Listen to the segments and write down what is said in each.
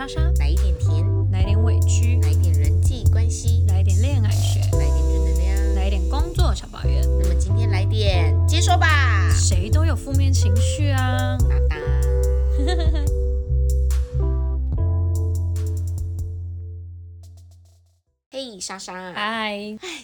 莎莎，来一点甜，来点委屈，来点人际关系，来点恋爱学，来点正能量。来点工作小抱怨。那么今天来点接收吧，谁都有负面情绪莎莎，嗨，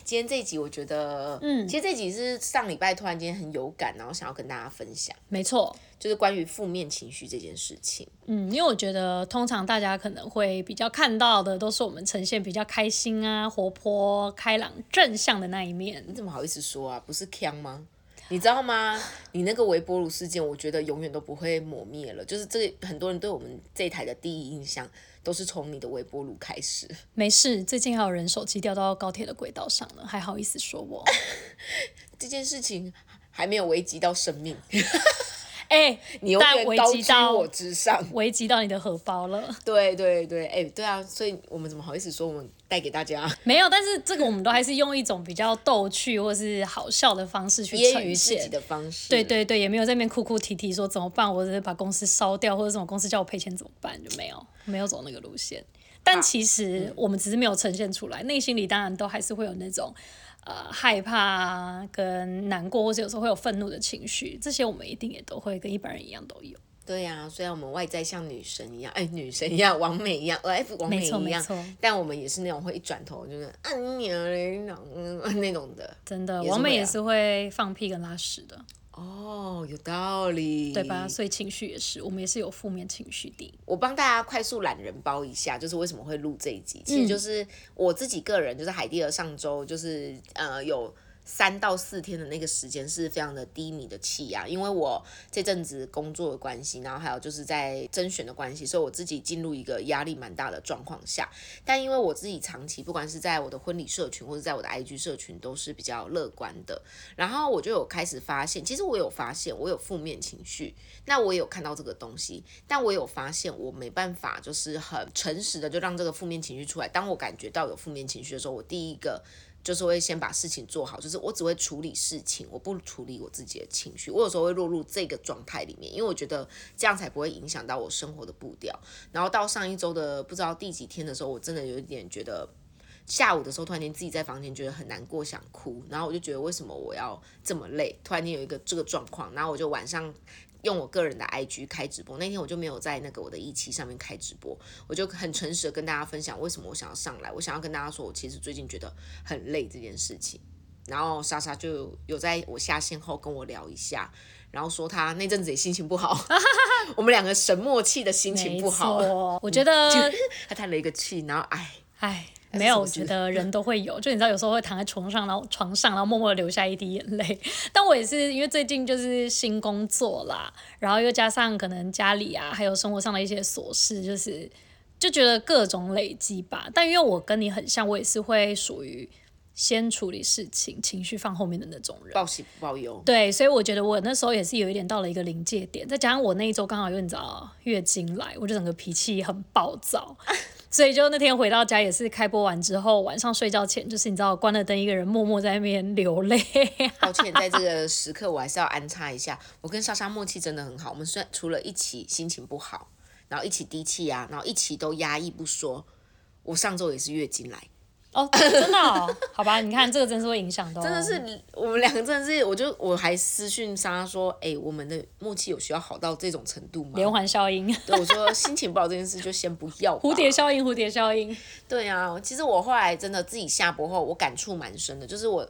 今天这一集我觉得，嗯其实这集是上礼拜突然间很有感，然后想要跟大家分享，没错，就是关于负面情绪这件事情。嗯，因为我觉得通常大家可能会比较看到的都是我们呈现比较开心啊、活泼、开朗、正向的那一面你。怎么好意思说啊？不是腔吗？你知道吗？你那个微波炉事件，我觉得永远都不会抹灭了。就是这个，很多人对我们这一台的第一印象，都是从你的微波炉开始。没事，最近还有人手机掉到高铁的轨道上了，还好意思说我？这件事情还没有危及到生命，哎、你永但危远高居及到我之上。危及到你的荷包了。对对对，哎、对啊，所以我们怎么好意思说我们带给大家没有，但是这个我们都还是用一种比较逗趣或是好笑的方式去呈揶揄自己现。的方式？对对对，也没有在那边哭哭啼啼说怎么办，我只是把公司烧掉，或者什么公司叫我赔钱怎么办，就没有没有走那个路线。但其实我们只是没有呈现出来，内心里当然都还是会有那种呃害怕啊、跟难过，或者有时候会有愤怒的情绪，这些我们一定也都会跟一般人一样都有。对呀、虽然我们外在像女神一样，哎，女神一样，完美一样，哎，完美一样，但我们也是那种会一转头就是啊你嗯那种的。真的，也是会啊王美也是会放屁跟拉屎的，哦，有道理，对吧？？所以情绪也是，我们也是有负面情绪的。我帮大家快速懒人包一下，就是为什么会录这一集，其实就是我自己个人，就是海蒂儿上周就是呃有。三到四天的那个时间是非常的低迷的气压，因为我这阵子工作的关系，然后还有就是在甄选的关系，所以我自己进入一个压力蛮大的状况下。但因为我自己长期不管是在我的婚礼社群或者在我的 IG 社群都是比较乐观的，然后我就有开始发现，其实我有发现我有负面情绪，那我也有看到这个东西，但我有发现我没办法就是很诚实的就让这个负面情绪出来。当我感觉到有负面情绪的时候，我第一个。就是会先把事情做好，就是我只会处理事情，我不处理我自己的情绪。我有时候会落入这个状态里面，因为我觉得这样才不会影响到我生活的步调。然后到上一周的不知道第几天的时候，我真的有一点觉得，下午的时候突然间自己在房间觉得很难过，想哭，然后我就觉得为什么我要这么累？突然间有一个这个状况，然后我就晚上用我个人的 IG 开直播，那天我就没有在那个我的一期上面开直播，我就很诚实的跟大家分享为什么我想要上来，我想要跟大家说，我其实最近觉得很累这件事情。然后莎莎就有在我下线后跟我聊一下，然后说她那阵子也心情不好，我们两个神默契的心情不好，我觉得，她叹了一个气，然后哎，唉，没有，我觉得人都会有，就你知道，有时候会躺在床上，然后床上，然后默默地流下一滴眼泪。但我也是因为最近就是新工作啦，然后又加上可能家里啊，还有生活上的一些琐事，就是就觉得各种累积吧。但因为我跟你很像，我也是会属于先处理事情，情绪放后面的那种人。报喜不报忧，对，所以我觉得我那时候也是有一点到了一个临界点，再加上我那一周刚好有你知道月经来，我就整个脾气很暴躁，所以就那天回到家也是开播完之后，晚上睡觉前就是你知道关了灯，一个人默默在那边流泪。抱歉，在这个时刻我还是要安插一下，我跟莎莎默契真的很好。我们虽然除了一起心情不好，然后一起低气压，然后一起都压抑不说，我上周也是月经来，哦，真的、哦，好吧，你看这个真是会影响到，真的是我们两个真的是，我就我还私讯莎莎说，哎、我们的默契有需要好到这种程度吗？连环效应，对，我说心情不好这件事就先不要。蝴蝶效应，蝴蝶效应。对啊，其实我后来真的自己下播后，我感触蛮深的，就是我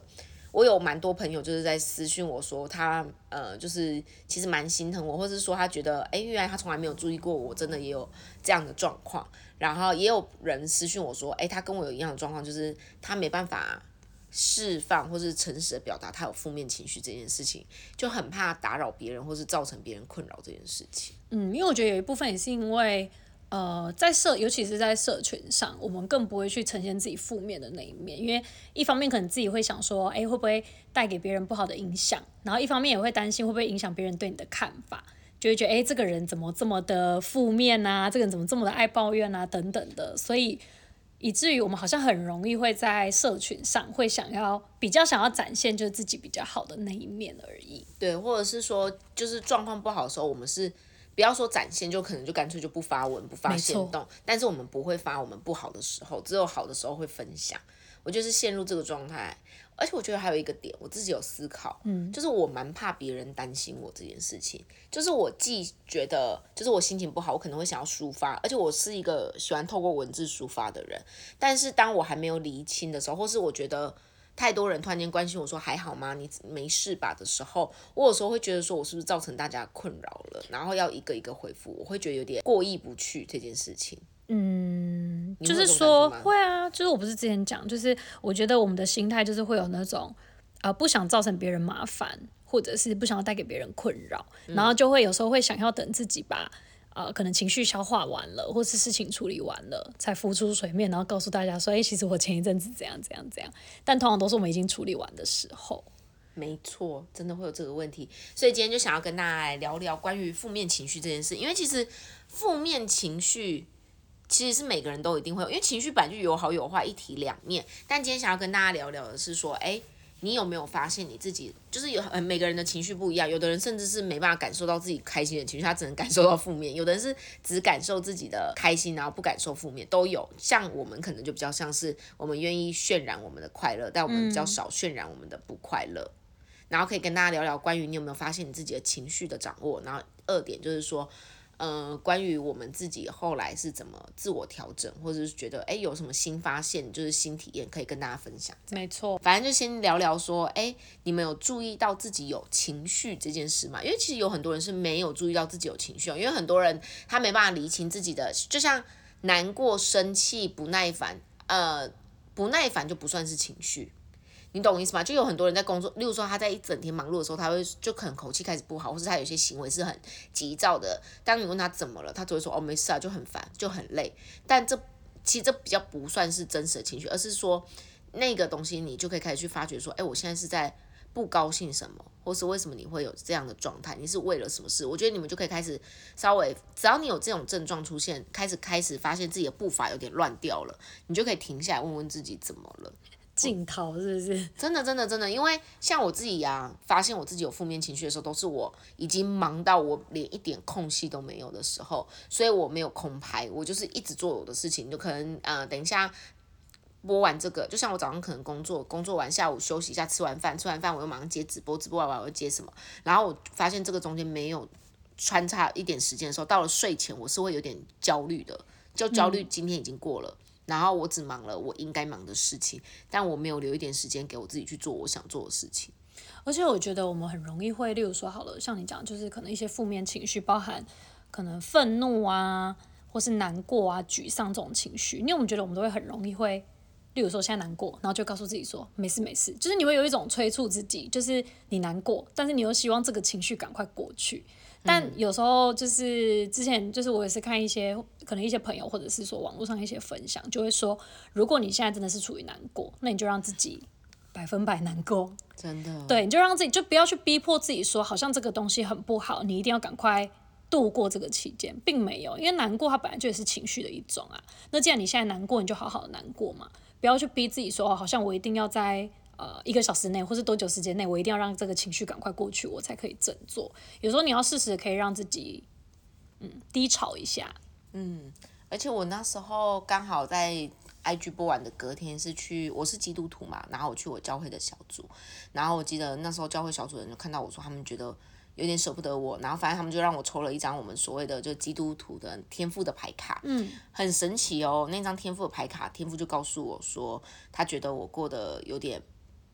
我有蛮多朋友就是在私讯我说他呃就是其实蛮心疼我，或是说他觉得哎原来他从来没有注意过我真的也有这样的状况，然后也有人私讯我说哎他跟我有一样的状况，就是他没办法。释放或是诚实的表达他有负面情绪这件事情，就很怕打扰别人或是造成别人困扰这件事情。嗯，因为我觉得有一部分也是因为，呃，在社，尤其是在社群上，我们更不会去呈现自己负面的那一面，因为一方面可能自己会想说，哎，会不会带给别人不好的影响，然后一方面也会担心会不会影响别人对你的看法，就会觉得，哎，这个人怎么这么的负面啊，这个人怎么这么的爱抱怨啊，等等的，所以。以至于我们好像很容易会在社群上会想要比较想要展现就是自己比较好的那一面而已。对，或者是说，就是状况不好的时候，我们是不要说展现，就可能就干脆就不发文、不发行动，但是我们不会发我们不好的时候，只有好的时候会分享。我就是陷入这个状态，而且我觉得还有一个点，我自己有思考，嗯，就是我蛮怕别人担心我这件事情。就是我既觉得，就是我心情不好，我可能会想要抒发，而且我是一个喜欢透过文字抒发的人。但是当我还没有理清的时候，或是我觉得太多人突然间关心我说还好吗？你没事吧的时候，我有时候会觉得说我是不是造成大家困扰了，然后要一个一个回复，我会觉得有点过意不去这件事情。嗯，就是说会啊，就是我不是之前讲，就是我觉得我们的心态就是会有那种呃不想造成别人麻烦，或者是不想要带给别人困扰，然后就会有时候会想要等自己把。呃，可能情绪消化完了，或是事情处理完了，才浮出水面，然后告诉大家说：“哎、其实我前一阵子怎样怎样怎样。”但通常都是我们已经处理完的时候。没错，真的会有这个问题，所以今天就想要跟大家来聊聊关于负面情绪这件事，因为其实负面情绪其实是每个人都一定会有，因为情绪本来就有好有坏，一体两面。但今天想要跟大家聊聊的是说，哎，你有没有发现你自己就是有呃每个人的情绪不一样，有的人甚至是没办法感受到自己开心的情绪，他只能感受到负面；有的人是只感受自己的开心，然后不感受负面，都有。像我们可能就比较像是我们愿意渲染我们的快乐，但我们比较少渲染我们的不快乐。然后可以跟大家聊聊关于你有没有发现你自己的情绪的掌握，然后二点就是说，呃，关于我们自己后来是怎么自我调整，或者是觉得哎有什么新发现，就是新体验可以跟大家分享。没错，反正就先聊聊说，哎，你们有注意到自己有情绪这件事吗？因为其实有很多人是没有注意到自己有情绪哦，因为很多人他没办法理清自己的，就像难过、生气、不耐烦，呃，不耐烦就不算是情绪。你懂我意思吗？就有很多人在工作，例如说他在一整天忙碌的时候，他会就可能口气开始不好，或是他有些行为是很急躁的。当你问他怎么了，他只会说哦没事啊，就很烦，就很累。但这其实这比较不算是真实的情绪，而是说那个东西你就可以开始去发掘说，哎，我现在是在不高兴什么，或是为什么你会有这样的状态？你是为了什么事？我觉得你们就可以开始稍微，只要你有这种症状出现，开始开始发现自己的步伐有点乱掉了，你就可以停下来问问自己怎么了。镜头是不是？真的，真的，真的，因为像我自己呀、发现我自己有负面情绪的时候，都是我已经忙到我连一点空隙都没有的时候，所以我没有空拍，我就是一直做我的事情，就可能呃，等一下播完这个，就像我早上可能工作，工作完下午休息一下，吃完饭，吃完饭我又马上接直播，直播完我又接什么，然后我发现这个中间没有穿插一点时间的时候，到了睡前我是会有点焦虑的，就焦虑今天已经过了。然后我只忙了我应该忙的事情，但我没有留一点时间给我自己去做我想做的事情。而且我觉得我们很容易会，例如说好了，像你讲，就是可能一些负面情绪，包含可能愤怒啊，或是难过啊、沮丧这种情绪，因为我们觉得我们都会很容易会，例如说现在难过，然后就告诉自己说没事没事，就是你会有一种催促自己，就是你难过，但是你又希望这个情绪赶快过去。但有时候就是之前就是我也是看一些可能一些朋友或者是说网络上一些分享，就会说，如果你现在真的是处于难过，那你就让自己百分百难过，真的，对，你就让自己就不要去逼迫自己说，好像这个东西很不好，你一定要赶快度过这个期间，并没有，因为难过它本来就也是情绪的一种啊。那既然你现在难过，你就好好的难过嘛，不要去逼自己说，哦好像我一定要在呃一个小时内或是多久时间内，我一定要让这个情绪赶快过去，我才可以振作。有时候你要适时可以让自己嗯低潮一下，嗯而且我那时候刚好在 IG 播完的隔天是去，我是基督徒嘛，然后我去我教会的小组，然后我记得那时候教会小组的人就看到我说，他们觉得有点舍不得我，然后反正他们就让我抽了一张我们所谓的就基督徒的天赋的牌卡，嗯，很神奇哦，那张天赋的牌卡，天赋就告诉我说，他觉得我过得有点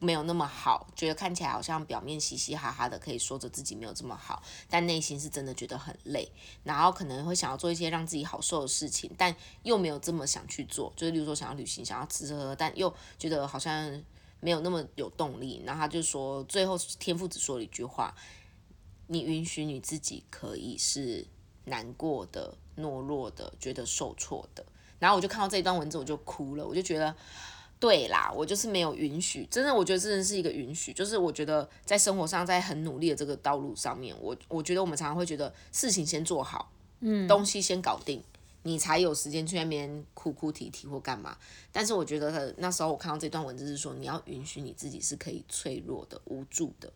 没有那么好，觉得看起来好像表面嘻嘻哈哈的，可以说着自己没有这么好，但内心是真的觉得很累，然后可能会想要做一些让自己好受的事情，但又没有这么想去做，就是例如说想要旅行，想要吃吃喝喝，但又觉得好像没有那么有动力。然后他就说，最后天赋只说了一句话：你允许你自己可以是难过的、懦弱的、觉得受挫的。然后我就看到这一段文字，我就哭了，我就觉得。对啦，我就是没有允许，真的，我觉得真的是一个允许，就是我觉得在生活上，在很努力的这个道路上面，我我觉得我们常常会觉得事情先做好，嗯，东西先搞定，你才有时间去那边哭哭啼啼或干嘛。但是我觉得那时候我看到这段文字是说，你要允许你自己是可以脆弱的、无助的。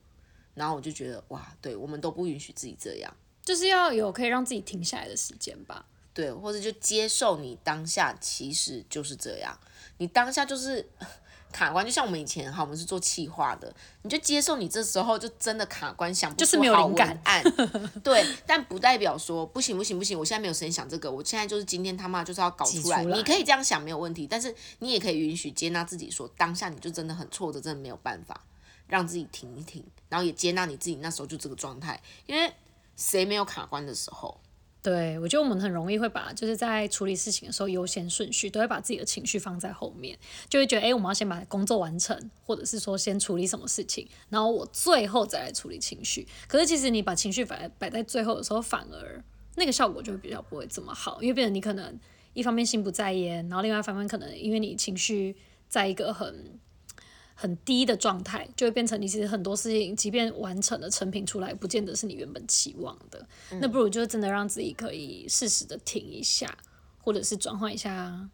然后我就觉得哇，对我们都不允许自己这样。就是要有可以让自己停下来的时间吧。对，或者就接受你当下其实就是这样，你当下就是 卡关，就像我们以前哈，我们是做企划的，你就接受你这时候就真的卡关，想不就是没有出好灵感文案，对，但不代表说不行不行不行，我现在没有时间想这个，我现在就是今天他妈就是要搞出来，出来你可以这样想没有问题，但是你也可以允许接纳自己说，当下你就真的很挫折，真的没有办法让自己停一停，然后也接纳你自己那时候就这个状态，因为谁没有卡关的时候？对，我觉得我们很容易会把就是在处理事情的时候优先顺序都会把自己的情绪放在后面，就会觉得哎，诶我们要先把工作完成，或者是说先处理什么事情，然后我最后再来处理情绪。可是其实你把情绪摆摆在最后的时候，反而那个效果就会比较不会这么好，因为变成你可能一方面心不在焉，然后另外一方面可能因为你情绪在一个很很低的状态，就会变成你其实很多事情，即便完成了成品出来，不见得是你原本期望的。那不如就真的让自己可以适时的停一下，或者是转换一下，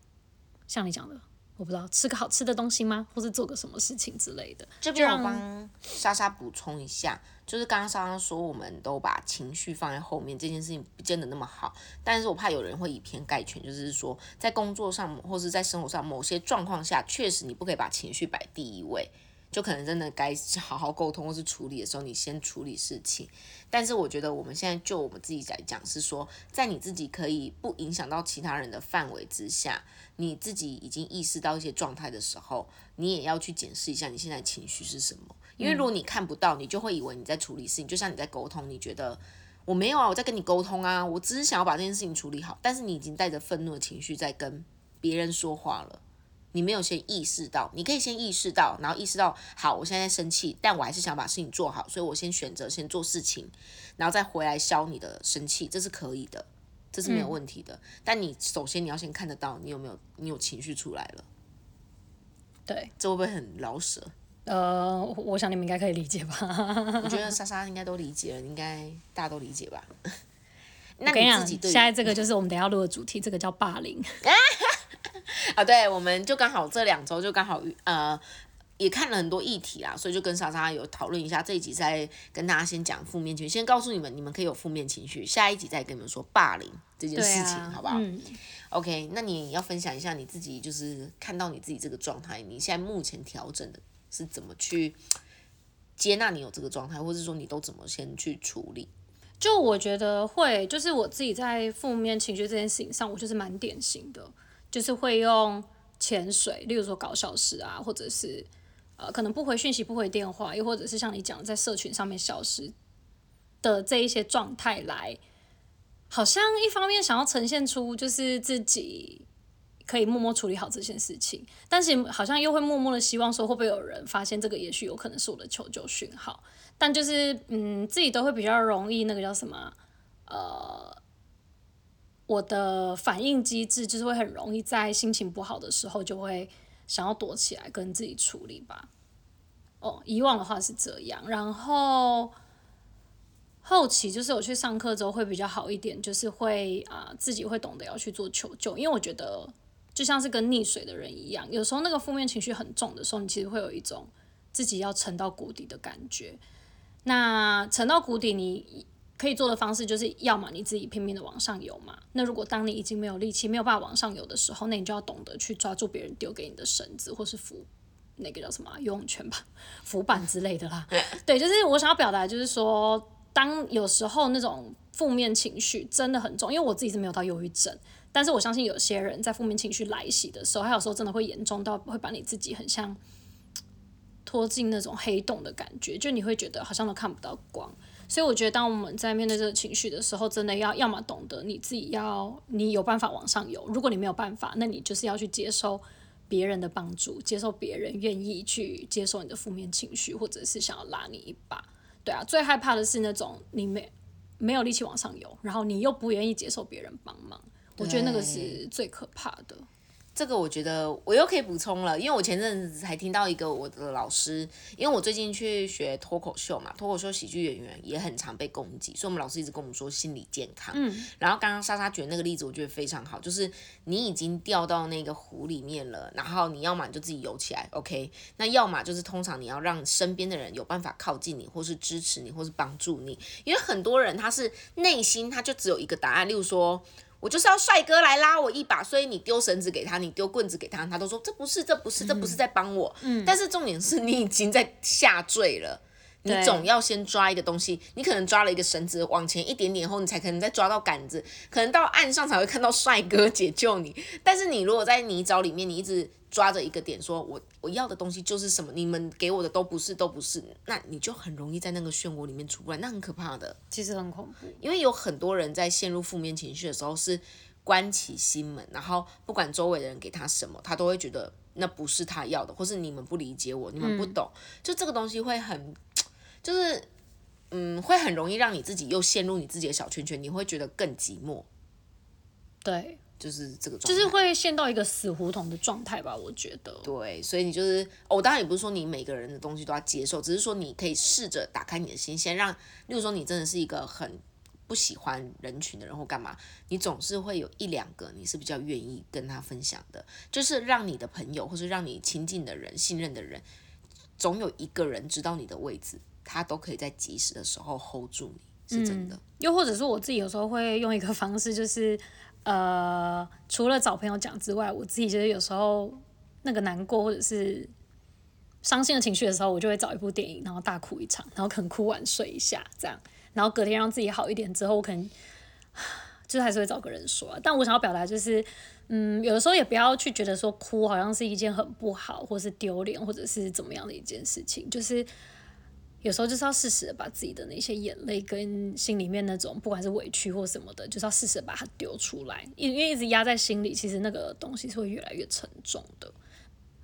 像你讲的，我不知道吃个好吃的东西吗？或是做个什么事情之类的。这边我让帮莎莎补充一下，就是刚刚莎莎说我们都把情绪放在后面，这件事情不见得那么好。但是我怕有人会以偏概全，就是说在工作上或是在生活上某些状况下，确实你不可以把情绪摆第一位。就可能真的该好好沟通或是处理的时候，你先处理事情。但是我觉得我们现在就我们自己来讲，是说在你自己可以不影响到其他人的范围之下，你自己已经意识到一些状态的时候，你也要去检视一下你现在情绪是什么。因为如果你看不到，你就会以为你在处理事情，就像你在沟通，你觉得我没有啊，我在跟你沟通啊，我只是想要把这件事情处理好，但是你已经带着愤怒的情绪在跟别人说话了。你没有先意识到，你可以先意识到，然后意识到，好，我现在生气，但我还是想把事情做好，所以我先选择先做事情，然后再回来消你的生气，这是可以的，这是没有问题的。但你首先你要先看得到，你有没有你有情绪出来了，对，这会不会很老舍？呃，我我想你们应该可以理解吧？我觉得 莎莎应该都理解了，应该大家都理解吧？那我跟你讲，你自己对现在这个就是我们等下录的主题，这个叫霸凌。啊，对，我们就刚好这两周就刚好呃也看了很多议题啦，所以就跟莎莎有讨论一下。这一集再跟大家先讲负面情绪，先告诉你们你们可以有负面情绪，下一集再跟你们说霸凌这件事情，啊好不好、嗯 o k 那你要分享一下你自己，就是看到你自己这个状态，你现在目前调整的是怎么去接纳你有这个状态，或者说你都怎么先去处理？就我觉得会，就是我自己在负面情绪这件事情上，我就是蛮典型的，就是会用潜水，例如说搞消失啊，或者是呃可能不回讯息、不回电话，又或者是像你讲在社群上面消失的这一些状态来，好像一方面想要呈现出就是自己可以默默处理好这件事情，但是好像又会默默的希望说会不会有人发现这个，也许有可能是我的求救讯号。但就是嗯，自己都会比较容易那个叫什么呃，我的反应机制就是会很容易在心情不好的时候就会想要躲起来跟自己处理吧。哦，以往的话是这样，然后后期就是我去上课之后会比较好一点，就是会啊、自己会懂得要去做求救，因为我觉得就像是跟溺水的人一样，有时候那个负面情绪很重的时候，你其实会有一种自己要沉到谷底的感觉。那沉到谷底，你可以做的方式就是，要么你自己拼命的往上游嘛。那如果当你已经没有力气、没有办法往上游的时候，那你就要懂得去抓住别人丢给你的绳子，或是浮那个叫什么啊、游泳圈吧、浮板之类的啦。对，就是我想要表达，就是说，当有时候那种负面情绪真的很重，因为我自己是没有到忧郁症，但是我相信有些人在负面情绪来袭的时候，他有时候真的会严重到会把你自己很像 拖进那种黑洞的感觉，就你会觉得好像都看不到光。所以我觉得，当我们在面对这个情绪的时候，真的要要么懂得你自己要，你有办法往上游；如果你没有办法，那你就是要去接受别人的帮助，接受别人愿意去接受你的负面情绪，或者是想要拉你一把。对啊，最害怕的是那种你没没有力气往上游，然后你又不愿意接受别人帮忙，我觉得那个是最可怕的。这个我觉得我又可以补充了，因为我前阵子才听到一个我的老师，因为我最近去学脱口秀嘛，脱口秀喜剧演员也很常被攻击，所以我们老师一直跟我们说心理健康。嗯。然后刚刚莎莎举的那个例子，我觉得非常好，就是你已经掉到那个湖里面了，然后你要么就自己游起来，OK？那要么就是通常你要让身边的人有办法靠近你，或是支持你，或是帮助你，因为很多人他是内心他就只有一个答案，例如说。我就是要帅哥来拉我一把，所以你丢绳子给他，你丢棍子给他，他都说这不是，这不是，这不是在帮我。嗯。但是重点是你已经在下坠了，你总要先抓一个东西，你可能抓了一个绳子往前一点点后，你才可能再抓到杆子，可能到岸上才会看到帅哥解救你。但是你如果在泥沼里面，你一直。抓着一个点说，我我要的东西就是什么，你们给我的都不是，都不是，那你就很容易在那个漩涡里面出不来，那很可怕的。其实很恐怖，因为有很多人在陷入负面情绪的时候是关起心门，然后不管周围的人给他什么，他都会觉得那不是他要的，或是你们不理解我，你们不懂，就这个东西会很，就是嗯，会很容易让你自己又陷入你自己的小圈圈，你会觉得更寂寞。对。就是这个状，就是会陷到一个死胡同的状态吧，我觉得。对，所以你就是，我当然也不是说你每个人的东西都要接受，只是说你可以试着打开你的心，先让，例如说你真的是一个很不喜欢人群的人或干嘛，你总是会有一两个你是比较愿意跟他分享的，就是让你的朋友或是让你亲近的人、信任的人，总有一个人知道你的位置，他都可以在及时的时候 hold 住你，是真的。又或者说我自己有时候会用一个方式，就是。呃，除了找朋友讲之外，我自己就是有时候那个难过或者是伤心的情绪的时候，我就会找一部电影，然后大哭一场，然后可能哭完睡一下，这样，然后隔天让自己好一点之后，我可能 就是还是会找个人说。但我想要表达就是，嗯，有的时候也不要去觉得说哭好像是一件很不好，或是丢脸，或者是怎么样的一件事情，就是。有时候就是要适时的把自己的那些眼泪跟心里面那种不管是委屈或什么的，就是要适时的把它丢出来，因因为一直压在心里，其实那个东西是会越来越沉重的。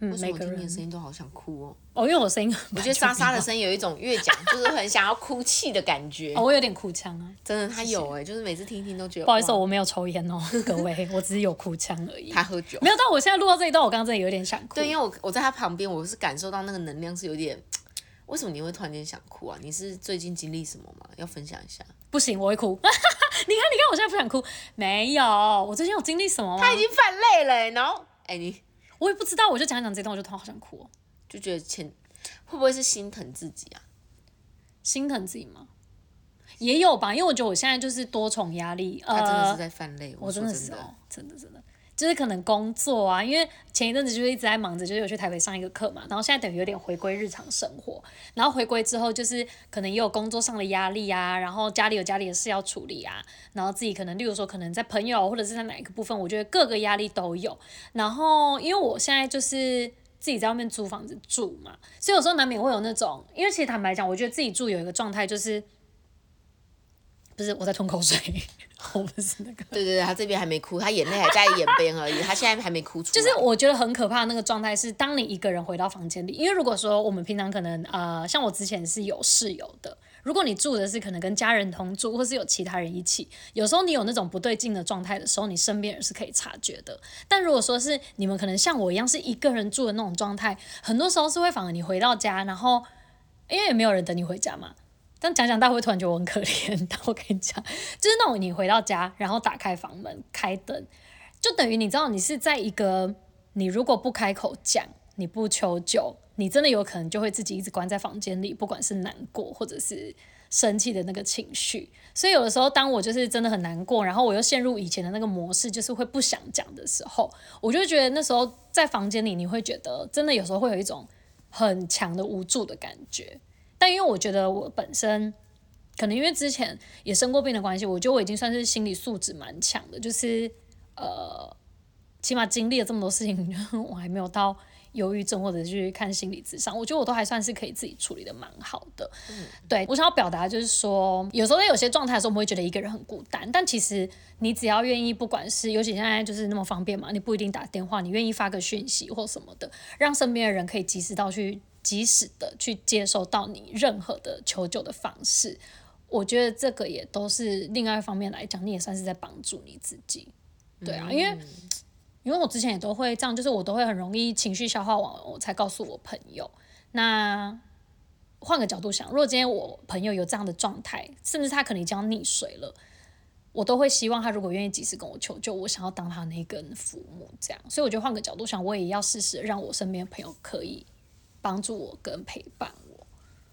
嗯，每个人的声音都好想哭哦。哦，因为我声音，我觉得莎莎的 声音有一种越讲就是很想要哭泣的感觉。哦，我有点哭腔啊，真的，他有哎，就是每次听听都觉得。不好意思，我没有抽烟哦，各位，我只是有哭腔而已。他喝酒。没有，但我现在录到这一段，我刚刚真的有点想哭。对，因为我我在他旁边，我是感受到那个能量是有点。为什么你会突然间想哭啊？你是最近经历什么吗？要分享一下。不行，我会哭。你看，你看，我现在不想哭。没有，我最近有经历什么吗？他已经犯累了，然后，哎，你，我也不知道，我就讲讲这段，我就突然好想哭，就觉得前会不会是心疼自己啊？心疼自己吗？也有吧，因为我觉得我现在就是多重压力。他真的是在犯累，我真的是哦，真的真的。就是可能工作啊，因为前一阵子就是一直在忙着，就是有去台北上一个课嘛，然后现在等于有点回归日常生活，然后回归之后就是可能也有工作上的压力啊，然后家里有家里的事要处理啊，然后自己可能例如说可能在朋友或者是在哪一个部分，我觉得各个压力都有，然后因为我现在就是自己在外面租房子住嘛，所以有时候难免会有那种，因为其实坦白讲，我觉得自己住有一个状态就是。不是我在吞口水，我不是那个。对对对，他这边还没哭，他眼泪还在眼边而已，他现在还没哭出就是我觉得很可怕的那个状态是，当你一个人回到房间里，因为如果说我们平常可能呃，像我之前是有室友的，如果你住的是可能跟家人同住，或是有其他人一起，有时候你有那种不对劲的状态的时候，你身边人是可以察觉的。但如果说是你们可能像我一样是一个人住的那种状态，很多时候是会反而你回到家，然后因为也没有人等你回家嘛。但讲讲，大家会突然觉得我很可怜。但我跟你讲，就是那种你回到家，然后打开房门，开灯，就等于你知道，你是在一个你如果不开口讲，你不求救，你真的有可能就会自己一直关在房间里，不管是难过或者是生气的那个情绪。所以有的时候，当我就是真的很难过，然后我又陷入以前的那个模式，就是会不想讲的时候，我就觉得那时候在房间里，你会觉得真的有时候会有一种很强的无助的感觉。但因为我觉得我本身可能因为之前也生过病的关系，我觉得我已经算是心理素质蛮强的，就是呃，起码经历了这么多事情，我还没有到忧郁症或者去看心理咨商，我觉得我都还算是可以自己处理的蛮好的。嗯，对我想要表达就是说，有时候在有些状态的时候，我们会觉得一个人很孤单，但其实你只要愿意，不管是尤其现在就是那么方便嘛，你不一定打电话，你愿意发个讯息或什么的，让身边的人可以及时到去。及时的去接受到你任何的求救的方式，我觉得这个也都是另外一方面来讲，你也算是在帮助你自己，对啊，因为因为我之前也都会这样，就是我都会很容易情绪消化完，我才告诉我朋友。那换个角度想，如果今天我朋友有这样的状态，甚至他可能已经要溺水了，我都会希望他如果愿意及时跟我求救，我想要当他那根浮木，这样。所以我觉得换个角度想，我也要试试让我身边的朋友可以帮助我跟陪伴我。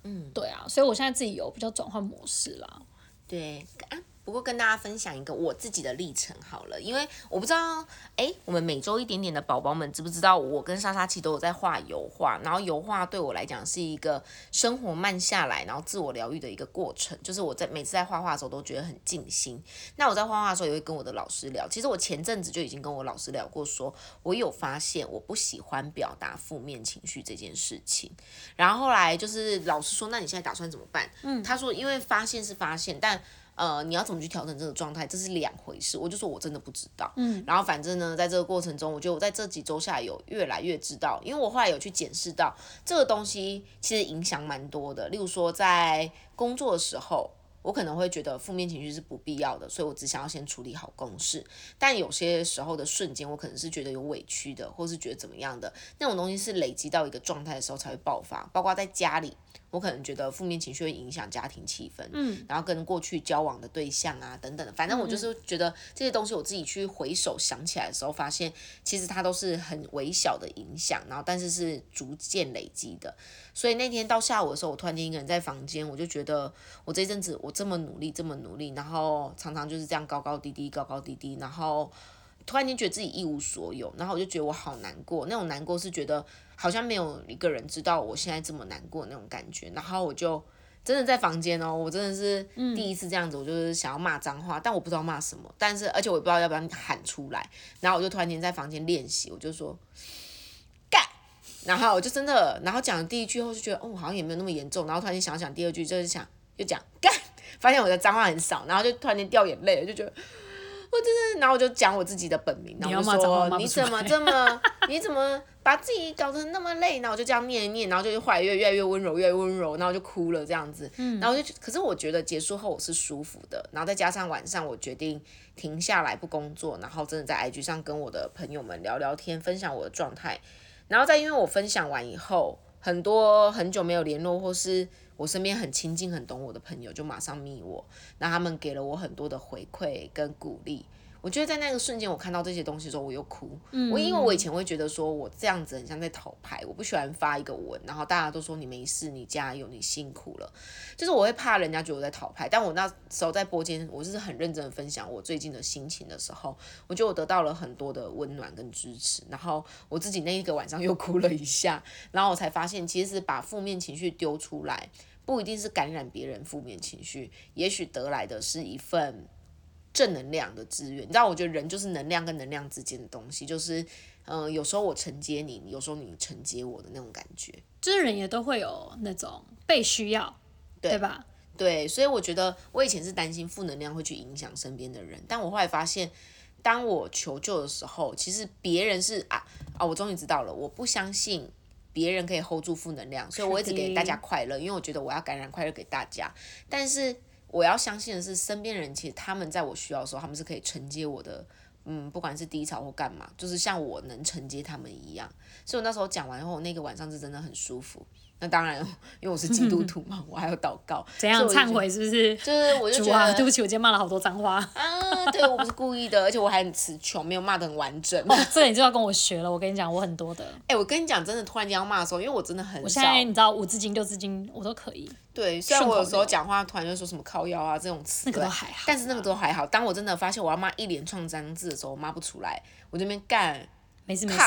嗯，对啊，所以我现在自己有比较转换模式啦。对啊，不过跟大家分享一个我自己的历程好了，因为我不知道，哎，我们每周一点点的宝宝们知不知道，我跟莎莎其实都有在画油画，然后油画对我来讲是一个生活慢下来，然后自我疗愈的一个过程，就是我在每次在画画的时候都觉得很静心。那我在画画的时候也会跟我的老师聊，其实我前阵子就已经跟我老师聊过，说我有发现我不喜欢表达负面情绪这件事情，然后后来就是老师说，那你现在打算怎么办？嗯，他说因为发现是发现，但呃，你要怎么去调整这个状态，这是两回事。我就说我真的不知道。嗯，然后反正呢，在这个过程中，我觉得我在这几周下有越来越知道，因为我后来有去检视到这个东西其实影响蛮多的。例如说，在工作的时候，我可能会觉得负面情绪是不必要的，所以我只想要先处理好公事。但有些时候的瞬间，我可能是觉得有委屈的，或是觉得怎么样的那种东西，是累积到一个状态的时候才会爆发。包括在家里。我可能觉得负面情绪会影响家庭气氛，嗯，然后跟过去交往的对象啊等等的，反正我就是觉得这些东西我自己去回首想起来的时候，发现其实它都是很微小的影响，然后但是是逐渐累积的。所以那天到下午的时候，我突然间一个人在房间，我就觉得我这阵子我这么努力，这么努力，然后常常就是这样高高低低，高高低低，然后突然间觉得自己一无所有，然后我就觉得我好难过，那种难过是觉得。好像没有一个人知道我现在这么难过那种感觉，然后我就真的在房间哦，我真的是第一次这样子，我就是想要骂脏话，但我不知道骂什么，但是而且我也不知道要不要喊出来，然后我就突然间在房间练习，我就说干，然后我就真的，然后讲第一句后就觉得哦好像也没有那么严重，然后突然间想想第二句就是想就讲干，发现我的脏话很少，然后就突然间掉眼泪，就觉得。我真的，然后我就讲我自己的本名，然后就说你怎么这么，你怎么把自己搞得那么累？然后我就这样念一念，然后就后来越越来越温柔，越来越温柔，然后就哭了这样子。嗯然后就，可是我觉得结束后我是舒服的，然后再加上晚上我决定停下来不工作，然后真的在 IG 上跟我的朋友们聊聊天，分享我的状态。然后再因为我分享完以后，很多很久没有联络或是。我身边很亲近、很懂我的朋友就马上密我，那他们给了我很多的回馈跟鼓励。我觉得在那个瞬间，我看到这些东西的时候，我又哭。我因为我以前会觉得说，我这样子很像在讨牌，我不喜欢发一个文，然后大家都说你没事，你加油，你辛苦了，就是我会怕人家觉得我在讨牌。但我那时候在播间，我是很认真的分享我最近的心情的时候，我觉得我得到了很多的温暖跟支持。然后我自己那一个晚上又哭了一下，然后我才发现，其实把负面情绪丢出来，不一定是感染别人负面情绪，也许得来的是一份。正能量的资源，你知道，我觉得人就是能量跟能量之间的东西，就是，嗯，有时候我承接你，有时候你承接我的那种感觉，就是人也都会有那种被需要，对吧？对，所以我觉得我以前是担心负能量会去影响身边的人，但我后来发现，当我求救的时候，其实别人是啊啊，我终于知道了，我不相信别人可以 hold 住负能量，所以我一直给大家快乐，因为我觉得我要感染快乐给大家，但是。我要相信的是，身边人其实他们在我需要的时候，他们是可以承接我的，嗯，不管是低潮或干嘛，就是像我能承接他们一样。所以我那时候讲完后，那个晚上是真的很舒服。那当然，因为我是基督徒嘛，我还要祷告。怎样忏悔是不是？就是我就觉得对不起，我今天骂了好多脏话。啊，对我不是故意的，而且我还很词穷，没有骂的很完整。这你就要跟我学了。我跟你讲，我很多的。哎，我跟你讲，真的突然间要骂的时候，因为我真的很少。我现在你知道五字经六字经我都可以。对，虽然我有时候讲话突然就说什么靠腰啊这种词，那个都还好。但是那个都还好。当我真的发现我要骂一连串脏字的时候，我骂不出来，我这边干。没事没事，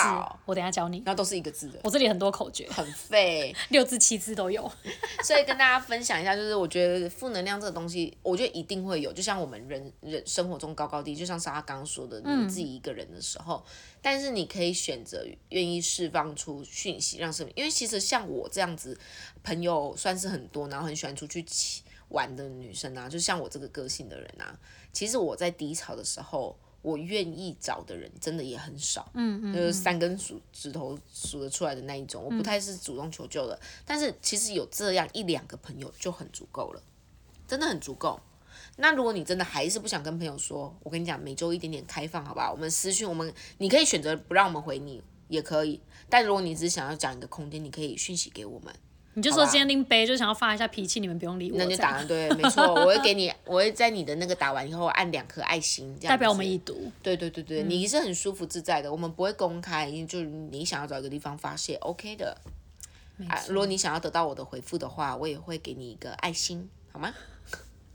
我等下教你。那都是一个字的。我这里很多口诀，很废，六字七字都有。所以跟大家分享一下，就是我觉得负能量这个东西，我觉得一定会有。就像我们人人生活中高高低，就像莎莎刚刚说的，你自己一个人的时候，但是你可以选择愿意释放出讯息，让什么。因为其实像我这样子，朋友算是很多，然后很喜欢出去玩的女生啊，就像我这个个性的人啊，其实我在低潮的时候。我愿意找的人真的也很少，嗯嗯，就是三根数指头数得出来的那一种。我不太是主动求救的，但是其实有这样一两个朋友就很足够了，真的很足够。那如果你真的还是不想跟朋友说，我跟你讲，每周一点点开放，好吧？我们私讯，我们你可以选择不让我们回你，也可以。但如果你只是想要讲一个空间，你可以讯息给我们。你就说今天拎杯，就想要发一下脾气，你们不用理我。那就打对，没错，我会给你，我会在你的那个打完以后按两颗爱心，这样代表我们已读。对对对对，你是很舒服自在的，我们不会公开，就是你想要找一个地方发泄，OK 的。啊，如果你想要得到我的回复的话，我也会给你一个爱心，好吗？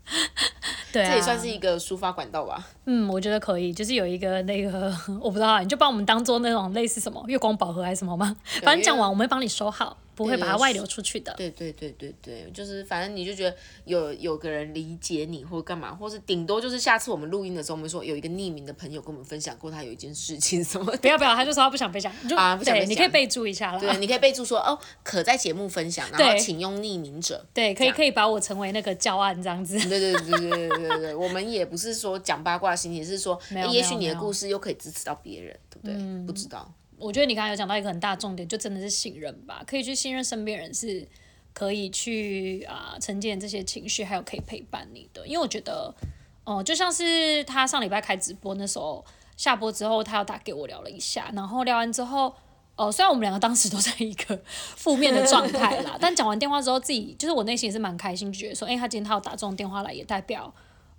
对，这也算是一个抒发管道吧。嗯，我觉得可以，就是有一个那个，我不知道，你就帮我们当做那种类似什么月光宝盒还是什么吗？反正讲完我们会帮你收好。不会把它外流出去的。对对对对对，就是反正你就觉得有有个人理解你，或者干嘛，或者顶多就是下次我们录音的时候，我们说有一个匿名的朋友跟我们分享过他有一件事情什么。不要不要，他就说他不想分享，啊，不想分享。你可以备注一下，对，你可以备注说哦，可在节目分享，然后请用匿名者。对，可以可以把我成为那个教案这样子。对对对对对对，我们也不是说讲八卦心，情是说也许你的故事又可以支持到别人，对不对？不知道。我觉得你刚才有讲到一个很大重点，就真的是信任吧，可以去信任身边人，是可以去啊承接这些情绪，还有可以陪伴你的。因为我觉得，哦，就像是他上礼拜开直播那时候，下播之后，他要打给我聊了一下，然后聊完之后，哦，虽然我们两个当时都在一个负面的状态啦，但讲完电话之后，自己就是我内心也是蛮开心，觉得说，哎，他今天他要打这种电话来，也代表。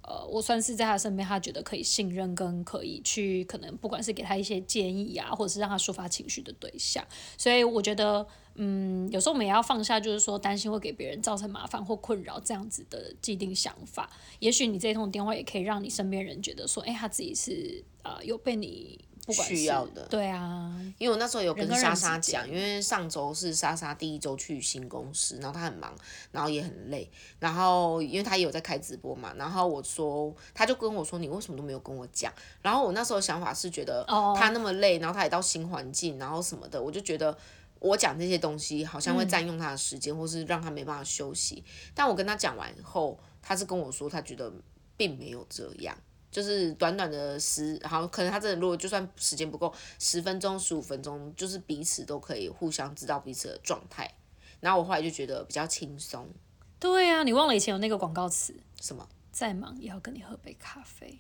呃，我算是在他身边，他觉得可以信任跟可以去，可能不管是给他一些建议啊，或者是让他抒发情绪的对象，所以我觉得，嗯，有时候我们也要放下，就是说担心会给别人造成麻烦或困扰这样子的既定想法。也许你这一通电话也可以让你身边人觉得说，哎，他自己是呃有被你。需要的，对啊，因为我那时候有跟莎莎讲，因为上周是莎莎第一周去新公司，然后她很忙，然后也很累，然后因为她也有在开直播嘛，然后我说，她就跟我说，你为什么都没有跟我讲？然后我那时候想法是觉得，她那么累，然后她也到新环境，然后什么的，我就觉得我讲这些东西好像会占用她的时间，或是让她没办法休息。但我跟她讲完后，她是跟我说，她觉得并没有这样。就是短短的十，好，可能他真的如果就算时间不够，十分钟、十五分钟，就是彼此都可以互相知道彼此的状态。然后我后来就觉得比较轻松。对啊，你忘了以前有那个广告词？什么？再忙也要跟你喝杯咖啡。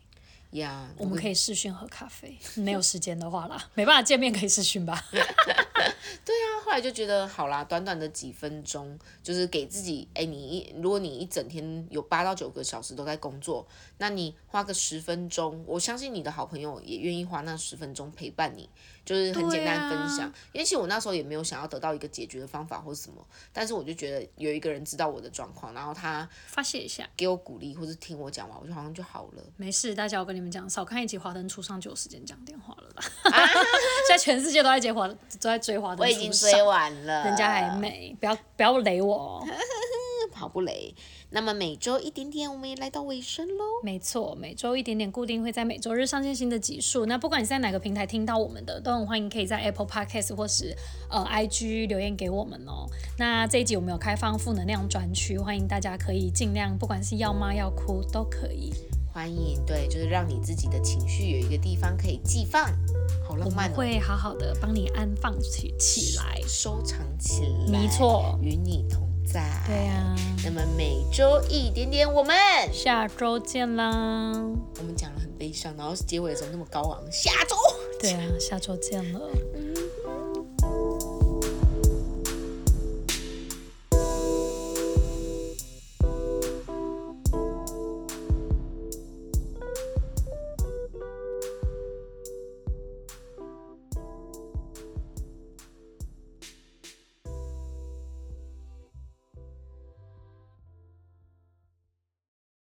呀，我们可以视讯喝咖啡。没有时间的话啦，没办法见面可以视讯吧。对啊，后来就觉得好啦，短短的几分钟，就是给自己，哎，你一如果你一整天有八到九个小时都在工作，那你花个十分钟，我相信你的好朋友也愿意花那十分钟陪伴你。就是很简单分享，因为其实我那时候也没有想要得到一个解决的方法或者什么，但是我就觉得有一个人知道我的状况，然后他发泄一下，给我鼓励或者听我讲完，我就好像就好了。没事，大家我跟你们讲，少看一集《华灯初上》就有时间讲电话了啦。现在全世界都在接华，都在追《华灯初上》，我已经追完了，人家还没，不要不要雷我，好不雷。那么每周一点点，我们也来到尾声喽。没错，每周一点点，固定会在每周日上线新的集数。那不管你在哪个平台听到我们的，都很欢迎可以在 Apple Podcast 或是呃 IG 留言给我们哦。那这一集我们有开放负能量专区，欢迎大家可以尽量，不管是要骂要哭都可以。欢迎，对，就是让你自己的情绪有一个地方可以寄放，好浪漫。我会好好的帮你安放起起来，收藏起来。没错，与你同。在。对呀，那么每周一点点，我们下周见啦。我们讲了很悲伤，然后结尾的时候那么高昂，下周对啊，下周见了。